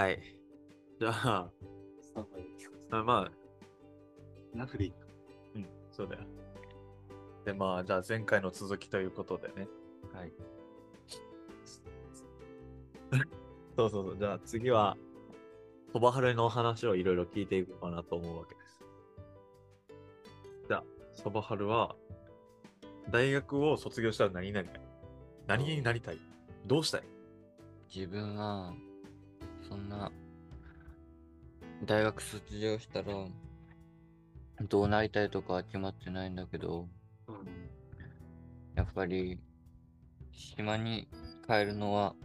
はい。じゃあ、スタンバイあまあ、なくでいいうん、そうだよ。で、まあ、じゃあ前回の続きということでね。はい。そうそうそう。じゃあ次は、鳥羽春の話をいろいろ聞いていこうかなと思うわけです。じゃあ、鳥羽春は、大学を卒業したら何になりたい？何になりたい？どうしたい？自分は、そんな、大学卒業したら、どうなりたいとかは決まってないんだけど、うん。やっぱり、島に帰るのは、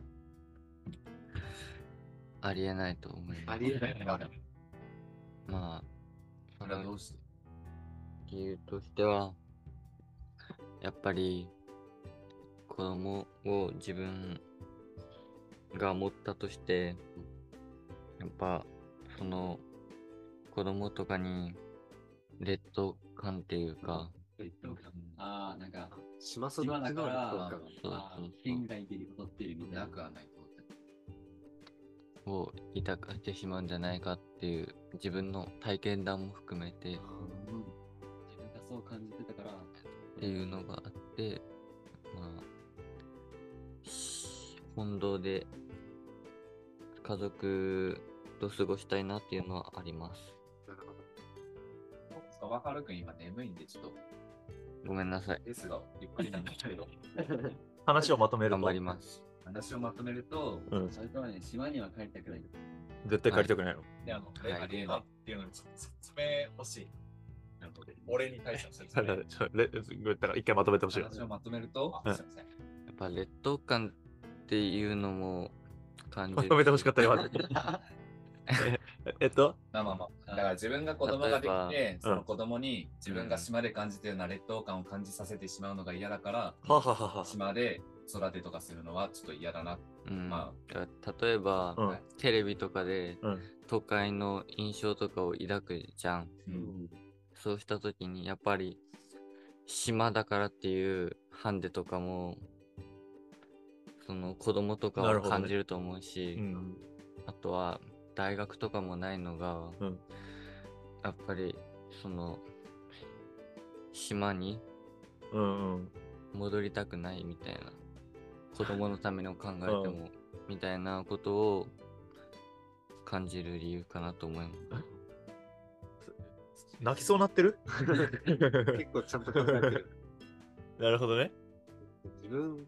ありえないと思います。ありえないな。まあ、それはどうして理由としては、やっぱり子供を自分が持ったとして、やっぱその子供とかに劣等感っていうか、ああ、なんか、島育ちの島だから劣等感そうあそう。ー県外で劣ってるみたいな。なくはないと思って。を抱かしてしまうんじゃないかっていう自分の体験談も含めてっうん。自分がそう感じてたから、ていうのがあって、まあ、し本堂で家族と過ごしたいなっていうのはあります。なるほど。そばかるくん今眠いんで、ちょっと、ごめんなさい。ですが、ゆっくりなんですけど、話をまとめると。頑張ります。話をまとめると、うん。それとはね、島には帰りたくない。絶対帰りたくないの。で、あの、はい。ありえないっていうのにちょっと説明欲しい。俺に対しての説明。ちょレだから一回まとめてほしい。よ。話をまとめると、うんすい。ません。やっぱ劣等感ってい。うのも感じる。まとめてほしかったよ。え えっと、まあまあまあ、だから自分が子供ができて、そうん。の子供に自分が島で感じてるような劣等感を感じさせてしまうのが嫌だから、島で育てとかするのはちょっと嫌だな。うん。まだから例えば、テレビとかでうん。都会の印象とかを抱くじゃん。うん。そうした時にやっぱり島だからっていうハンデとかもその子供とかはなるほどね。感じると思うし、うん。あとは大学とかもないのが、うんやっぱりその島にうんうん。戻りたくないみたいな子供のための考えても、みたいなことを感じる理由かなと思います。泣きそうなってる？結構ちゃんと考えてる。なるほどね。自分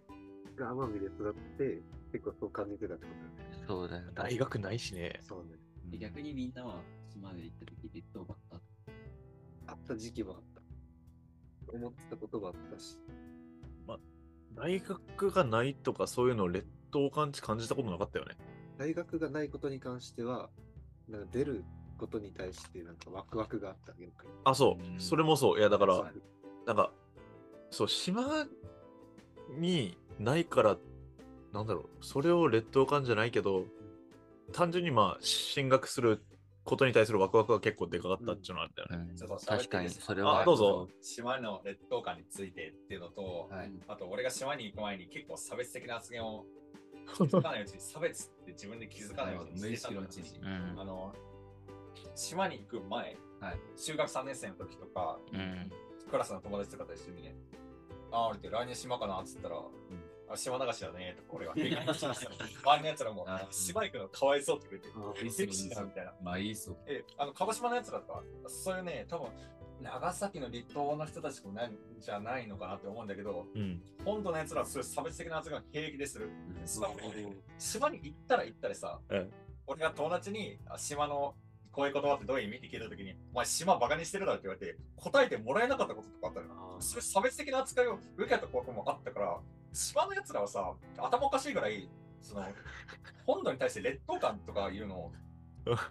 が奄美で育って、結構そう感じてたってことだよね。そうだよね。大学ないしね。そうね。で逆にみんなは島で行った時っあった時期もあった。思ってたこともあったし。大学がないとかそういうのを劣等感じ感じたことなかったよね。大学がないことに関しては、なんか出ることに対してなんかワクワクがあった。あ、そうう。んそれもそう。いや、だから、なんか、そう、島にないから、なんだろう、それを劣等感じゃないけど、単純にまあ、進学することに対するワクワクが結構でかかったっていうのはあったよね。うん。確かにそれは。あどうぞ。島の劣等感についてっていうのと、はい。あと俺が島に行く前に結構差別的な発言を 気づかないうちに差別って自分で気づかないうちに無意してたの識のうちに。うん。あの、島に行く前、はい。中学3年生の時とか、うん。クラスの友達とかと一緒にね、ああ、俺って来年島かなっつったら、あ島流しだねとか俺は平気にしてました。周りのやつらもあ、島行くのかわいそうって言ってセクシー だみたいな。まあいいそう。え、あの、鹿児島のやつらとか、そういうね、多分、長崎の離島の人たちもなんじゃないのかなって思うんだけど、うん。本土のやつらはそういう差別的な発言を平気でする。うん島に行ったら行ったらさ、うん俺が友達にあ島のこういう言葉ってどういう意味って聞いたときに、お前島バカにしてるだろって言われて、答えてもらえなかったこととかあったのよ。あーそういう差別的な扱いを受けたこともあったから、島のやつらはさ、頭おかしいぐらい、その、本土に対して劣等感とかいうのを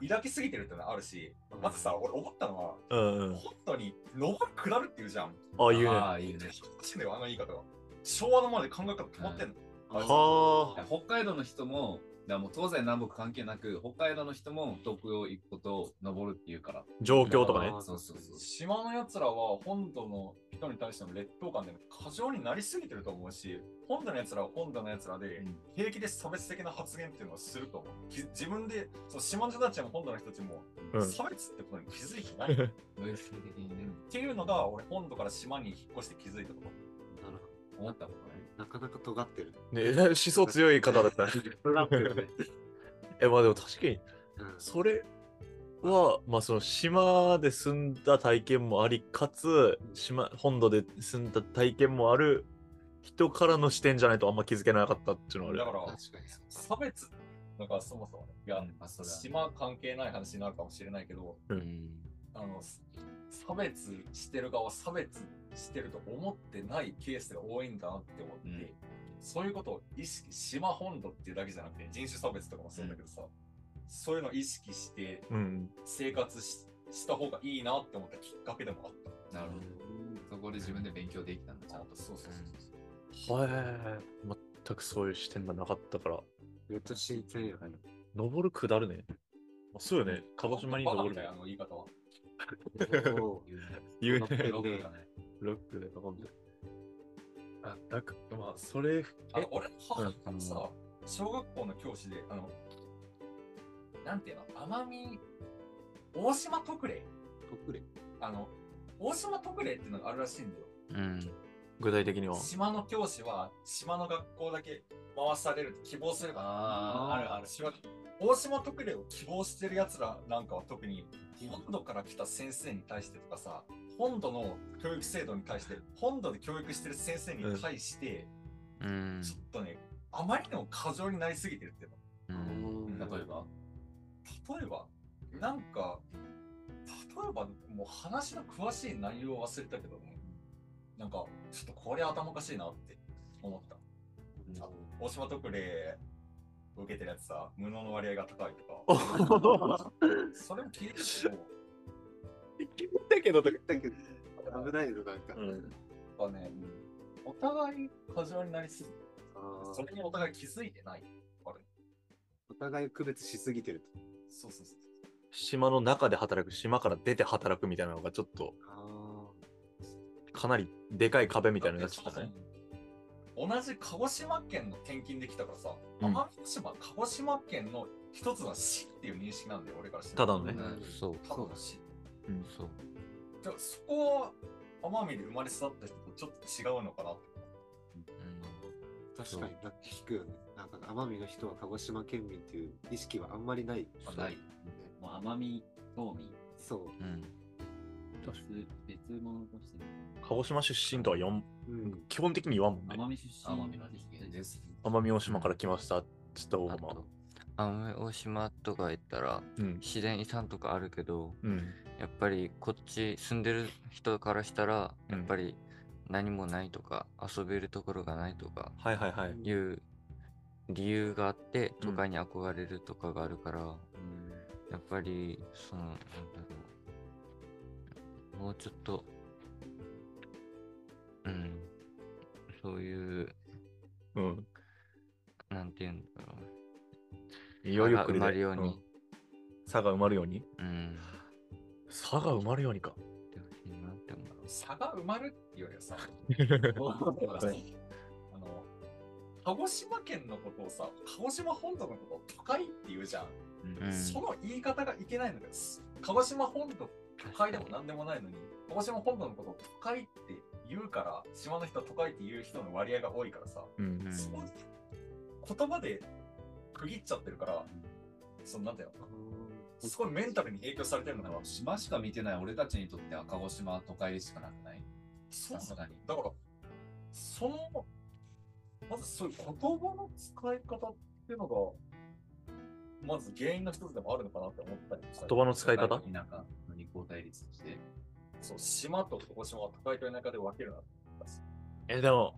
抱きすぎてるってのがあるし、まずさ、俺思ったのは、うんうん。本当に上る下るっていうじゃん。あ、言うね。ああ、いいね。おかしいんだよ、あの言い方は。昭和のままで考え方止まってんの。はあ。北海道の人もらもう東西南北関係なく、北海道の人も東京行くことを登るっていうから。状況とかね。そうそうそう。島のやつらは本土の人に対しての劣等感で過剰になりすぎてると思うし、本土のやつらは本土のやつらでうん平気で差別的な発言っていうのをすると思う。き自分で、その島の人たちも本土の人たちもうん差別ってことに気づいてない。っ 無意識的にね、ていうのが俺本土から島に引っ越して気づいたこと。なるほ思ったことね。どなかなか尖ってる。ね思想強い方だった。尖ってるね。え、まあでも確かに、うんそれは、まあその島で住んだ体験もあり、かつ、島、本土で住んだ体験もある人からの視点じゃないとあんま気づけなかったっていうのはある。だから確かにそう。差別なんかそもそもね、いや、あそれは島関係ない話になるかもしれないけど、うんうん。あの、差別してる側、差別してると思ってないケースが多いんだなって思って、うんそういうことを意識、島本土っていうだけじゃなくて、人種差別とかもそうだけどさ、そういうのを意識してうん。生活しした方がいいなって思ったきっかけでもあった。なるほど。そこで自分で勉強できたんだ、ちゃんと。そうそうそうはい。全くそういう視点がなかったから。めっちゃ新鮮やね。登る下るね。あそうよね。鹿児島に登るねバカみたいな。あの言い方は。言う乗ってね。るねロックで登る。あ、なんか、まあ、それ、あの俺の母がうんさ、小学校の教師で、あの、なんていうの、奄美、大島特例特例。あの、大島特例っていうのがあるらしいんだよ。うん。具体的には。島の教師は島の学校だけ回されるって希望すればああるある島大島特例を希望してるやつらなんかは特に本土から来た先生に対してとかさ本土の教育制度に対して本土で教育してる先生に対して、うん。ちょっとねあまりにも過剰になりすぎてるっていううん。の例えば例えばなんか例えばもう話の詳しい内容を忘れたけどねなんかちょっとこれ頭おかしいなって思ったあ大島特例を受けてるやつさ、無能の割合が高いとか。それも聞いてるけど、聞いたけど、とか。だけど、危ないのなんか。うん。やっぱね、お互い過剰になりすぎて、それにお互い気づいてない。あれお互い区別しすぎてると。そうそうそう。島の中で働く、島から出て働くみたいなのがちょっと、あかなりでかい壁みたいなのになっちゃったね。同じ鹿児島県の転勤できたからさ、うん奄美大島、鹿児島県の一つは市っていう認識なんだよ、俺からしてみるとただのね。うんそう。ただの市。そう。じゃあそこは奄美で生まれ育った人とちょっと違うのかなって。あ、確かになんか聞くよね。なんか奄美の人は鹿児島県民っていう意識はあんまりない。まあない。もう奄美、島民、そう。うん。別別物として、鹿児島出身とは4、うん。基本的に言わんもんね。奄美出身奄美のですねです。奄美大島から来ました。ちょっと奄美大島とか行ったら、うん。自然遺産とかあるけど、うん。やっぱりこっち住んでる人からしたら、うんやっぱり何もないとか、遊べるところがないとかはいはいはい。いう理由があって、うん都会に憧れるとかがあるから、やっぱり、その、なんだろう。もうちょっと、うん、そういう、うん。なんていうんだろう。いよいよ埋まるようにん、差が埋まるように？うん、差が埋まるようにか。ってほしいなって思う。差が埋まるっていうよりはさ、あの、鹿児島県のことをさ、鹿児島本土のことを都会って言うじゃん。うんその言い方がいけないのです。鹿児島本土都会でも何でもないのに、鹿児島本土のことを都会って言うから、島の人は都会って言う人の割合が多いからさ、うんうん。その言葉で区切っちゃってるから、そのなんだよ、すごいメンタルに影響されてるのかな。島しか見てない俺たちにとっては鹿児島は都会でしかなくない？そうさすがに。だから、その、まずそういう言葉の使い方っていうのが、まず原因の一つでもあるのかなって思ったり言葉の使い方？田舎。の二項対立として。そう、島と鹿児島は都会と田舎で分けるなって思ったしえ、でも、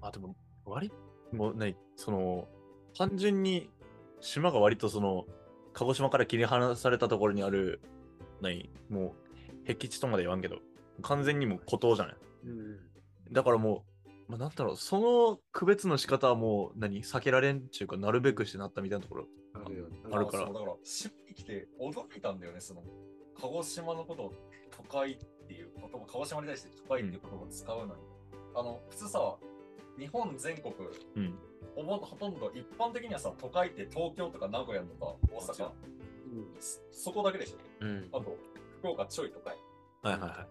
あ、でも、割もうない、その、単純に、島が割とその、鹿児島から切り離されたところにある、ない、もう、僻地とまで言わんけど、完全にもう孤島じゃない。うん。だからもう、まあ、なんだろう、その区別の仕方はもう何避けられんっていうか、なるべくしてなったみたいなところ。あるからそうだから、島に来て驚いたんだよね、その、鹿児島のことを都会っていう言葉、鹿児島に対して都会っていう言葉を使うのに、あの、普通さ、日本全国、うん。ほぼほとんど一般的にはさ、都会って東京とか名古屋とか大阪、うんそそこだけでしょ。うん。あと、福岡ちょい都会。はいはいはい。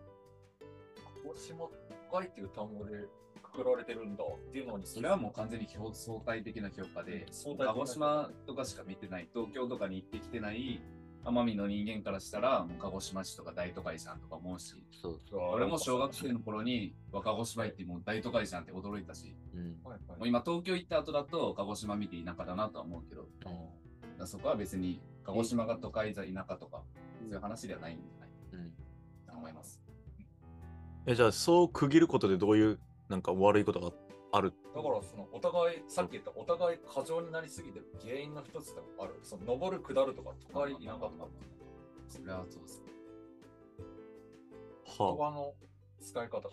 鹿児島都会っていう単語でくくられてるんだっていうのに、それはもう完全に標相対的な評価で、相対的な鹿児島とかしか見てない、東京とかに行ってきてない奄美の人間からしたら、もう鹿児島市とか大都会じゃんとか思うし、そう。俺も小学生の頃に、わ鹿児島行ってもう大都会じゃんって驚いたし、うん。今東京行った後だと鹿児島見て田舎だなとは思うけど、だからそこは別に鹿児島が都会じゃ田舎とか、そういう話ではないんじゃない？うん。と思います。え、じゃあ、そう区切ることでどういう、なんか悪いことがあるだからそのお互い、さっき言ったお互い過剰になりすぎてる原因の一つでもある。その登る下るとか都会田舎とかそれはそうです。言は葉の使い方が、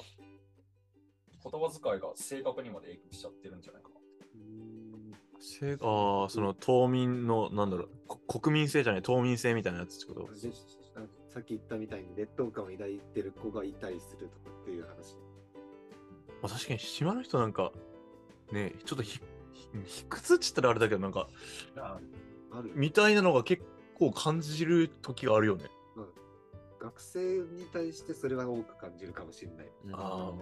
言葉遣いが性格にまで影響しちゃってるんじゃないかな。せああ、その島民の、なんだろう、こ国民性じゃない、島民性みたいなやつってこと？さっき言ったみたいに劣等感を抱いてる子がいたりするとかっていう話。まあ、確かに島の人なんか、ね、ちょっとひ、ひ卑屈っつったらあれだけど、なんか、ある。みたいなのが結構感じる時があるよね。学生に対してそれは多く感じるかもしれない。うん。あ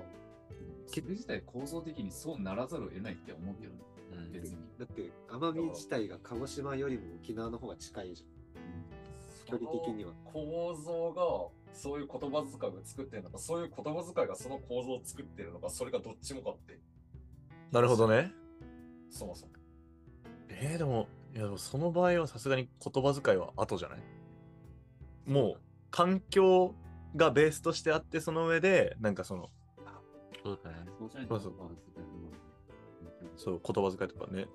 それ自体構造的にそうならざるを得ないって思うけどね、うん。別に。だって奄美自体が鹿児島よりも沖縄の方が近いじ距離的には。構造がそういう言葉遣いを作ってるのか、そういう言葉遣いがその構造を作ってるのか、それがどっちもかって、なるほどね。そもそも。えー、でも、いや、でもその場合はさすがに言葉遣いは後じゃない？もう、環境がベースとしてあって、その上で、なんかその、そうだね。そうそうそう、言葉遣いとかね、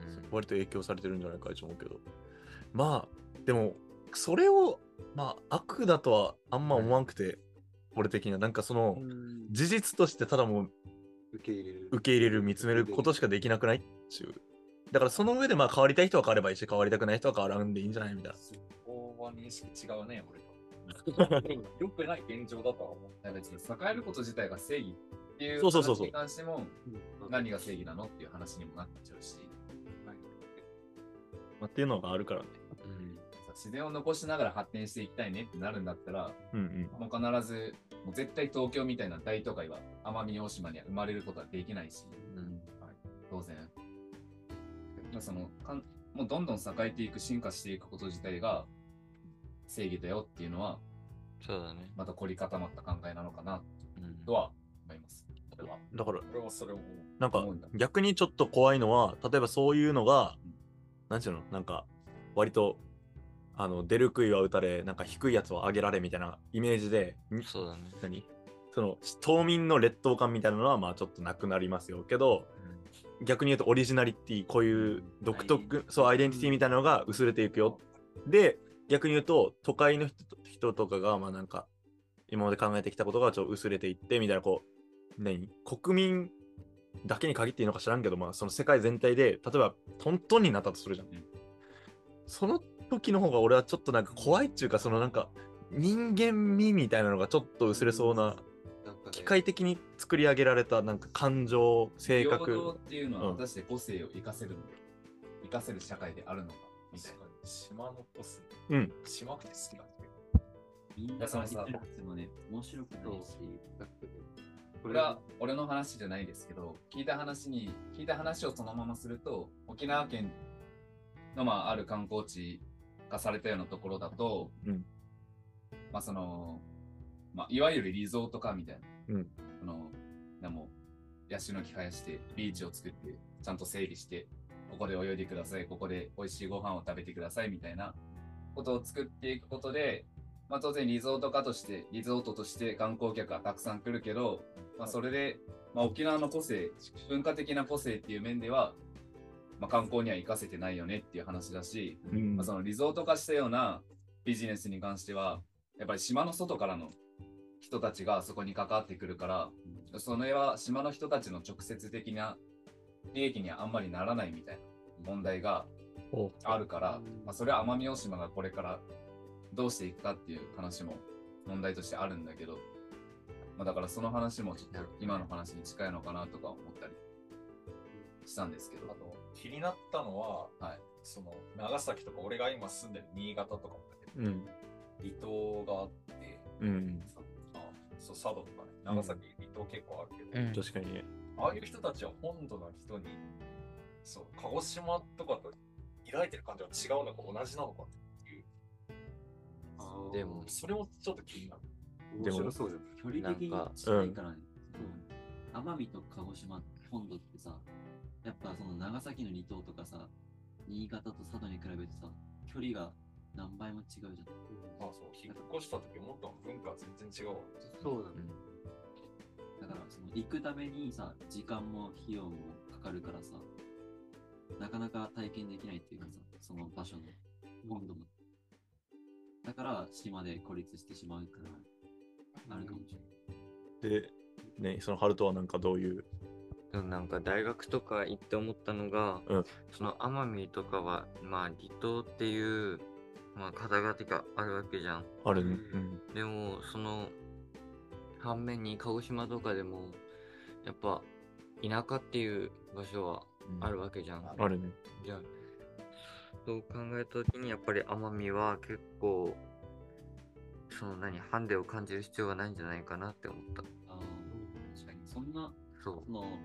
うん。割と影響されてるんじゃないかと思うけど。まあ、でも、それを、まあ、悪だとはあんま思わんくて、俺的には、なんかその、事実としてただもう受け入れる。受け入れる、見つめることしかできなくない？っていう。だからその上でまあ変わりたい人は変わればいいし、変わりたくない人は変わらんでいいんじゃないみたいな。そこは認識違うね、俺と。よくない現状だとは思う。別に栄えること自体が正義っていうそうそうそうそう話に関してもうん何が正義なのっていう話にもなっちゃうし、まあ、っていうのがあるからね。うん。自然を残しながら発展していきたいねってなるんだったら、うんうん。もう必ず、もう絶対東京みたいな大都会は奄美大島には生まれることはできないし、うん。当然。まあ、そのかんもうどんどん栄えていく、進化していくこと自体が正義だよっていうのは、そうだね。また凝り固まった考えなのかなうん。とは思います。これは。だから、俺はそれを。なんか逆にちょっと怖いのは、例えばそういうのがうん、なんちゅうの、なんか、割と、あの、出る杭は打たれ、なんか低いやつは上げられみたいなイメージで、んそうだね。何？その、島民の劣等感みたいなのは、まあちょっとなくなりますよ。けど、逆に言うとオリジナリティ、こういう独特、そう、アイデンティティみたいなのが薄れていくよ。で、逆に言うと、都会の人と人とかが、まあなんか、今まで考えてきたことがちょっと薄れていって、みたいな、こう、何？国民だけに限っていいのか知らんけど、まあその世界全体で、例えばトントンになったとするじゃん。うんその時の方が俺はちょっとなんか怖いっていうか、そのなんか、人間味みたいなのがちょっと薄れそうな、機械的に作り上げられたなんか感情、性平等格。っていうのはうん果たして個性を生かせるのか、生かせる社会であるのかみたいな。島のコス、うん。島って好きなんだけど。みんなが言ってなくてもね、面白くないし、これは俺の話じゃないですけど、聞いた話に、聞いた話をそのまますると、沖縄県のまあある観光地化されたようなところだと、うん。まあその、まあいわゆるリゾート化みたいな、うん。その、でもヤシの木生やして、ビーチを作って、ちゃんと整備して、ここで泳いでください、ここで美味しいご飯を食べてくださいみたいなことを作っていくことで、まあ当然リゾート化として、リゾートとして観光客がたくさん来るけど、まあそれで、まあ沖縄の個性、文化的な個性っていう面では、まあ観光には活かせてないよねっていう話だし、うん。まあ、そのリゾート化したようなビジネスに関しては、やっぱり島の外からの人たちがそこに関わってくるから、それは島の人たちの直接的な利益にはあんまりならないみたいな問題がお。あるからうん、まあ、それは奄美大島がこれからどうしていくかっていう話も問題としてあるんだけど、まあ、だからその話もちょっと今の話に近いのかなとか思ったりしたんですけど。あ、の気になったのは、はいその長崎とか俺が今住んでる新潟とかもだけど、うん。離島があって、うん。あそう佐渡とかね、長崎離島結構あるけど、うん確かにね。ああいう人たちは本土の人に、そう、鹿児島とかと抱いてる感じは違うのか同じなのかっていう、でもそれもちょっと気になる。面白そうじゃん。距離的に近いからね。そう奄美と鹿児島本土ってさ、やっぱその長崎の離島とかさ、新潟と佐渡に比べてさ、距離が何倍も違うじゃん。あそう、引っ越した時思ったの文化は全然違うわ。そうだね。だからその行くためにさ、時間も費用もかかるからさ、なかなか体験できないっていうかさ、その場所の本土の。だから島で孤立してしまうから、あるかもしれない。で、ね、そのハルトはなんかどういう。でもなんか大学とか行って思ったのが、うんその奄美とかは、まあ離島っていう、まあ肩書きがあるわけじゃん。あるね。ううん。でも、その反面に鹿児島とかでも、やっぱ田舎っていう場所はあるわけじゃん。あるね。じゃあ、そう考えたときに、やっぱり奄美は結構、その何、ハンデを感じる必要がないんじゃないかなって思った。ああ、確かに。そんな、そうそ、の、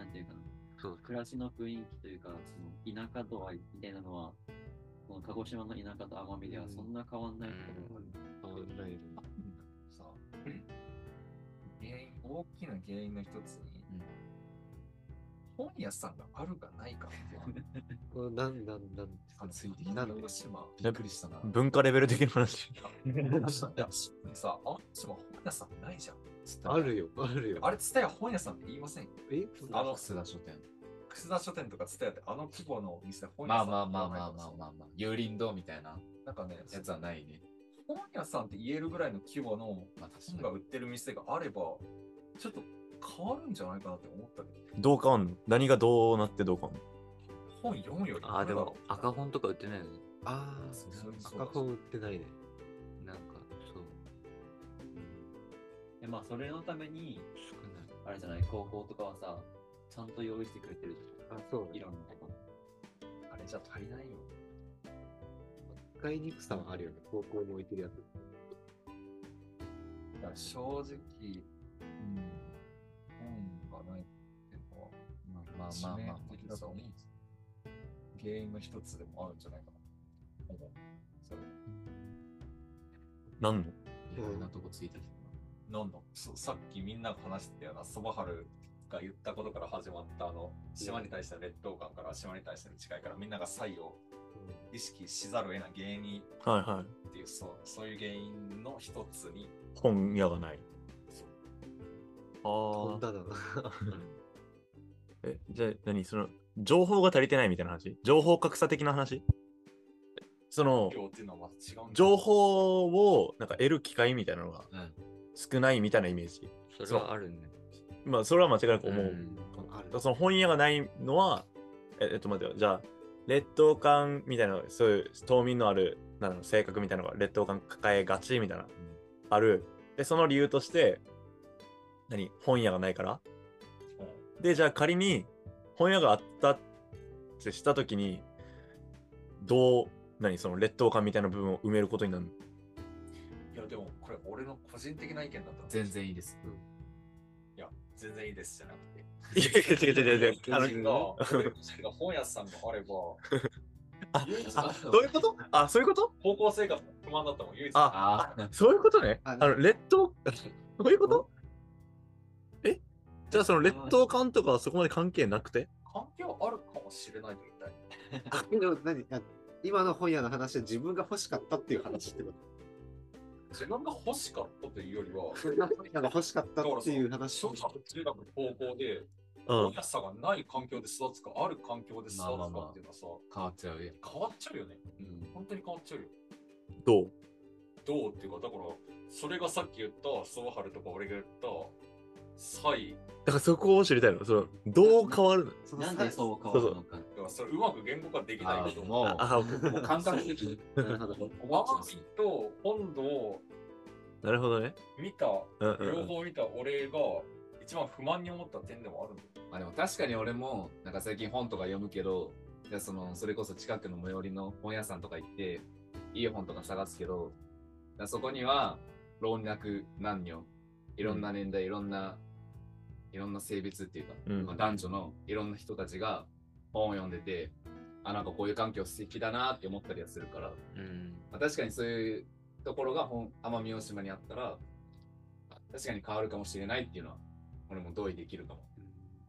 なんていうかな、そう、暮らしの雰囲気というか、その田舎度合いみたいなのは、この鹿児島の田舎と奄美ではそんな変わんないと思う。さ原因、大きな原因の一つに、本屋さんがあるかないかこれなんなんなんあのついてきなん鹿児島。びっくりしたな。文化レベル的な話。いや、さ、あっちも本屋さんないじゃん。あるよ、あるよ。あれ、ツタヤ本屋さんって言いません？え？あの、須田書店。楠田書店とかツタヤってあの規模のお店、本まあ屋さんまあまあまあって言わないからさまあまあまあ。有林堂みたいななんかね、やつはないね。本屋さんって言えるぐらいの規模のまあ確本。が売ってる店があれば、ちょっと変わるんじゃないかなって思ったけど、どう変わんの？何がどうなってどう変わんの？本読むよりああ、でもあ赤本とか売ってないよね。ああ、そうそうそう赤本売ってないね。まあ、それのために、少ない。あれじゃない、高校とかはさ、ちゃんと用意してくれてるじあ、そうゃん。いろんなこと。あれじゃ足りないよ。使いにくさはあるよね。高校に置いてるやつ。だから正直、うん、本がないっていうのは、まあまあまあまあ的だと思うんです原因の一つでもあるんじゃないかな。それなんの？いろんなとこついてきたなんだそさっきみんなが話してたような、そばはるが言ったことから始まったあの、島に対しての劣等感から島に対しての違いからみんなが差異を意識しざるを得ない原因にはいはい。っていう、そうそういう原因の一つに、本屋がない。ああ。え、じゃあ何？その、情報が足りてないみたいな話？情報格差的な話？その、情報をなんか得る機会みたいなのがうん少ないみたいなイメージ。それはあるね。まあ、それは間違いなく思う。ん。ある。その本屋がないのは、ええっと待ってよ、じゃあ、劣等感みたいな、そういう島民のある、な性格みたいなのが劣等感抱えがちみたいな、ある。で、その理由として、何？本屋がないから。で、じゃあ仮に本屋があったってしたときに、どう、何？その劣等感みたいな部分を埋めることになるでもこれ俺の個人的な意見だったら全然いいです。いや、全然いいですじゃなくて。いやいや違う違う違う違う。あのが、本屋さんがあれば、あどういうこと？あ、そういうこと？高校生活の不満だったもん、唯一。ああ。そういうことね。ああの、劣等、そういうこと？え？じゃあその劣等感とかはそこまで関係なくて？関係はあるかもしれないと言いたい。あでも何？あ今の本屋の話は自分が欲しかったっていう話ってこ自分が欲しかったというよりは、と自分が本屋が欲しかったっていう話小学、中学、高校で、う本屋さがない環境で育つか、ある環境で育つかっていうのはさ、変わっちゃうよ。変わっちゃうよね。うん本当に変わっちゃうよ。どう？どうっていうか、だから、それがさっき言った、ソワハルとか俺が言った、サイ。だからそこを知りたいの？その、どう変わるの？なんでそう変わるのか。だからそれうまく言語化できないけど、ももう感覚的に。なるほど。ワマミと本土をなるほどね。見た。両方見た俺が一番不満に思った点でもあるんだよ。まあでも確かに俺も、なんか最近本とか読むけど、いやそのそれこそ近くの最寄りの本屋さんとか行って、いい本とか探すけど、そこには老若男女、いろんな年代、いろんな、いろんな性別っていうか、うんまあ、男女のいろんな人たちが本を読んでて、あ、なんかこういう環境素敵だなって思ったりはするから、うん。まあ、確かにそういうところが本奄美大島にあったら、確かに変わるかもしれないっていうのは、俺も同意できるかも。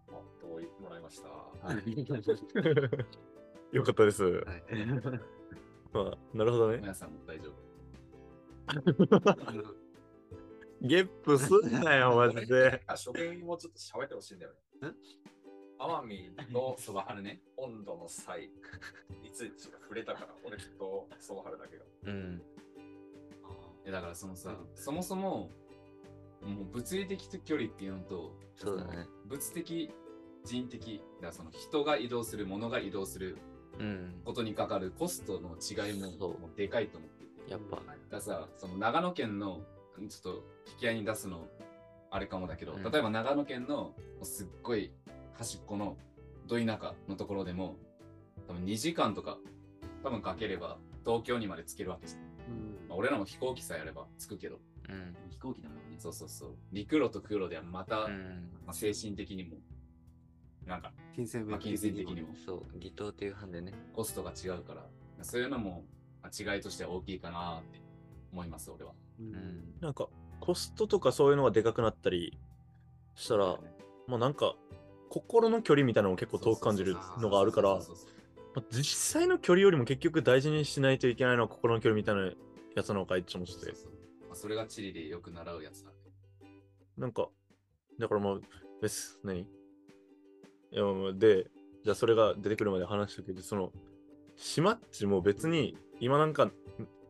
あ同意もらいました。よかったです。はい。まあ、なるほどね。皆さんも大丈夫。ゲップすんなよ、マジで。あ、初見にもうちょっと喋ってほしいんだよね。ん奄美のそばはるね。温度の差異について触れたから、俺とソワハルだけが。うん。えだからそのさ、そもそも、もう物理的距離っていうのと、そうだね。物的、人的、だからその人が移動する、物が移動するうん。ことにかかるコストの違いもそうもうでかいと思ってて。やっぱ、だからさ、その長野県の、ちょっと引き合いに出すの、あれかもだけど、うん例えば長野県のもうすっごい端っこのど田舎のところでも、多分2時間とか、多分かければ東京にまで着けるわけです。うんまあ、俺らも飛行機さえあれば着くけど、うん。飛行機だもんね。そうそうそう。陸路と空路ではまた、うん。まあ、精神的にも、なんか、金銭面まあ、金銭的にもそう、離島っていう班でね。コストが違うから、そういうのも、まあ、違いとしては大きいかなって思います、俺は。ううんん。なんか、コストとかそういうのがでかくなったりしたら、まあなんか、心の距離みたいなのも結構遠く感じるのがあるから、実際の距離よりも結局大事にしないといけないのは心の距離みたいなやつなのかいって思って。まあ、それが地理でよく習うやつなんで。なんか、だからもう、です、何？いや、で、じゃあそれが出てくるまで話したけど、その、島っちも別に、今なんか、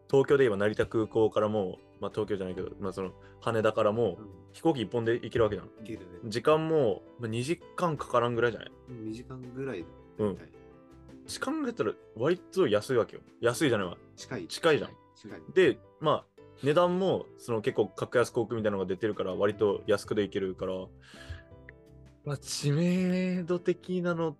東京で言えば成田空港からもう、まあ東京じゃないけど、まあその、羽田からもうん飛行機一本で行けるわけじゃん。いけるね。時間も、まあ、2時間かからんぐらいじゃない？2時間ぐらいで。うん時間考えたら割と安いわけよ。安いじゃない？わ。近い。近いじゃん。近い。で、まあ、値段もその結構格安航空みたいなのが出てるから、割と安くで行けるから、まあ、知名度的なの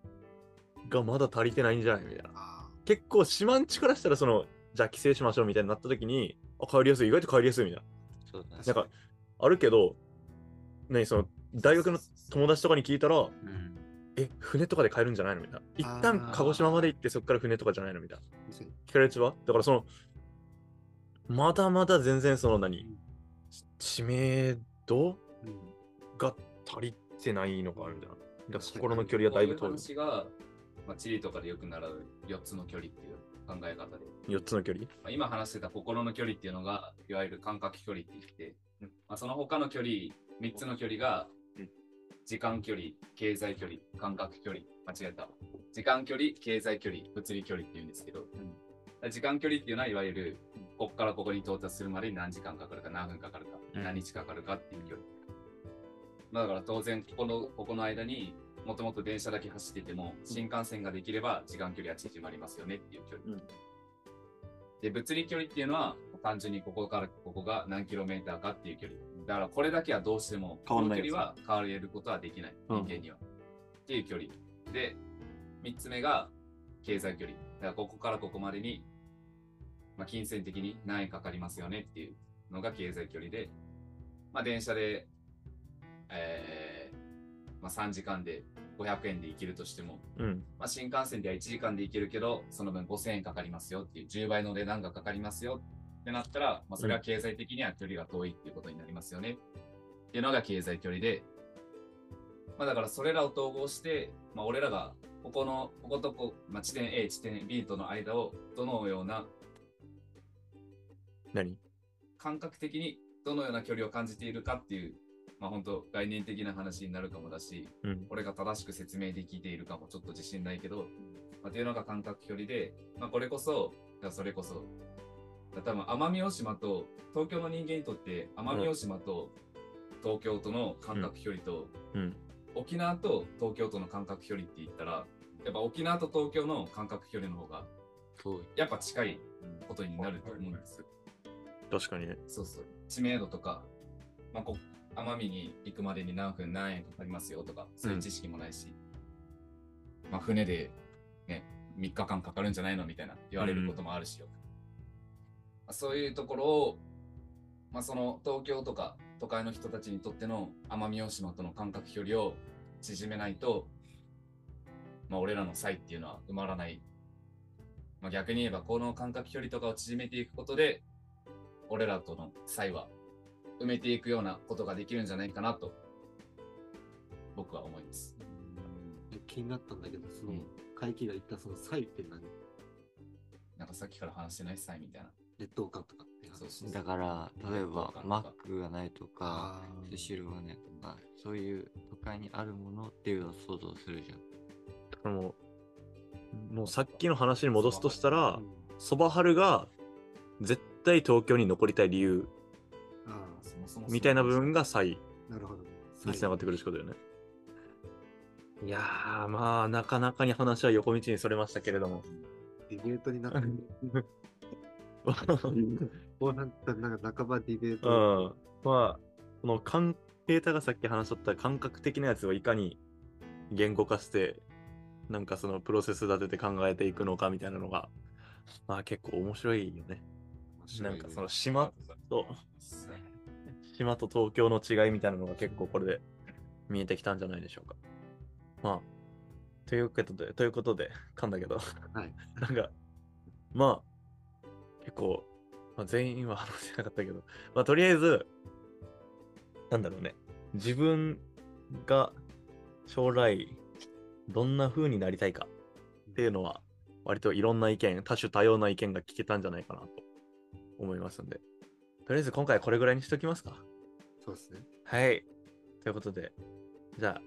がまだ足りてないんじゃない？みたいな。あ結構、島んちからしたら、その、じゃあ帰省しましょうみたいになった時に、あ、帰りやすい、意外と帰りやすいみたいそうだね。な。なんか、あるけど、何、その、大学の友達とかに聞いたら、うん。え、船とかで帰るんじゃないの？みたいな。一あ旦ー鹿児島まで行って、そこから船とかじゃないの？みたいな。聞かれるは？だからその、まだまだ全然その何、知名度うんが足りてないのから確かに心の距離はだいぶこう遠い。いう話が、まあ、地理とかでよく習う4つの距離っていう考え方で、4つの距離？まあ、今話してた心の距離っていうのが、いわゆる感覚距離って言って、まあ、その他の距離、3つの距離がうん、時間距離、経済距離、感覚距離、間違えた。時間距離、経済距離、物理距離って言うんですけど、時間距離っていうのは、いわゆる、ここからここに到達するまでに何時間かかるか、何分かかるか、うん何日かかるかっていう距離。まあだから当然、ここの、ここの間にもともと電車だけ走ってても、新幹線ができれば時間距離は縮まりますよねっていう距離。うんで、物理距離っていうのは、単純にここからここが何キロメーターかっていう距離。だからこれだけはどうしても、この距離は変われることはできない、うん人間には。っていう距離。で、三つ目が経済距離。だからここからここまでに、まあ、金銭的に何円かかりますよねっていうのが経済距離で、まあ、電車で、えーまあ、3時間で500円で行けるとしても、うん。まあ、新幹線では1時間で行けるけど、その分5000円かかりますよっていう、10倍の値段がかかりますよってなったら、まあ、それは経済的には距離が遠いっていうことになりますよね。っていうのが経済距離で、まあ、だからそれらを統合して、まあ、俺らがここの、こことこ、まあ、地点 A、地点 B との間をどのような何？感覚的にどのような距離を感じているかっていう、まあ本当概念的な話になるかもだし、うん。俺が正しく説明できているかもちょっと自信ないけど、まあ、っていうのが感覚距離で、まあ、これこそ、それこそ、多分奄美大島と東京の人間にとって奄美大島と東京との間隔距離と、うん。沖縄と東京との間隔距離って言ったらやっぱ沖縄と東京の間隔距離の方が。やっぱ近いことになると思うんですよ。確かにね。そうそう。知名度とか、まあ、こ奄美に行くまでに何分何円かかりますよとか、そういう知識もないし、まあ、船でね、3日間かかるんじゃないのみたいな言われることもあるしよ。まあ、そういうところを、まあ、その東京とか都会の人たちにとっての奄美大島との間隔距離を縮めないと、まあ、俺らの差異っていうのは埋まらない。まあ、逆に言えば、この間隔距離とかを縮めていくことで、俺らとの差異は埋めていくようなことができるんじゃないかなと、僕は思います。気になったんだけど、そのうん、会期が言ったその差異って何？なんかさっきから話してない差異みたいな。劣等感とかって話そうそうそう。だから、例えば劣等感とか。マックがないとか、あー。スシローがないとか、そういう都会にあるものっていうのを想像するじゃん。そのもうさっきの話に戻すとしたらう、ん。そばはるが絶対東京に残りたい理由みたいな部分が差異あ、なるほど。につながってくるってことだよね。いやー、まあ、なかなかに話は横道にそれましたけれども。ディベートになっ。こうなったらなんか半ばディベーうト。ん。まあ、この感、平太がさっき話しとった感覚的なやつをいかに言語化して、なんかそのプロセス立てて考えていくのかみたいなのが、まあ結構面白いよね。なんかその島と、島と東京の違いみたいなのが結構これで見えてきたんじゃないでしょうか。まあ、ということで、ということで、噛んだけど、はい。なんか、まあ、結構、まあ、全員は話せなかったけど、まあ、とりあえず、なんだろうね、自分が将来、どんな風になりたいかっていうのは、割といろんな意見、多種多様な意見が聞けたんじゃないかなと思いますんで、とりあえず今回はこれぐらいにしときますか。そうですね。はい。ということで、じゃあ、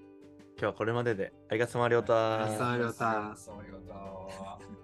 今日はこれまでで、ありがとうございました。ありがとうございました。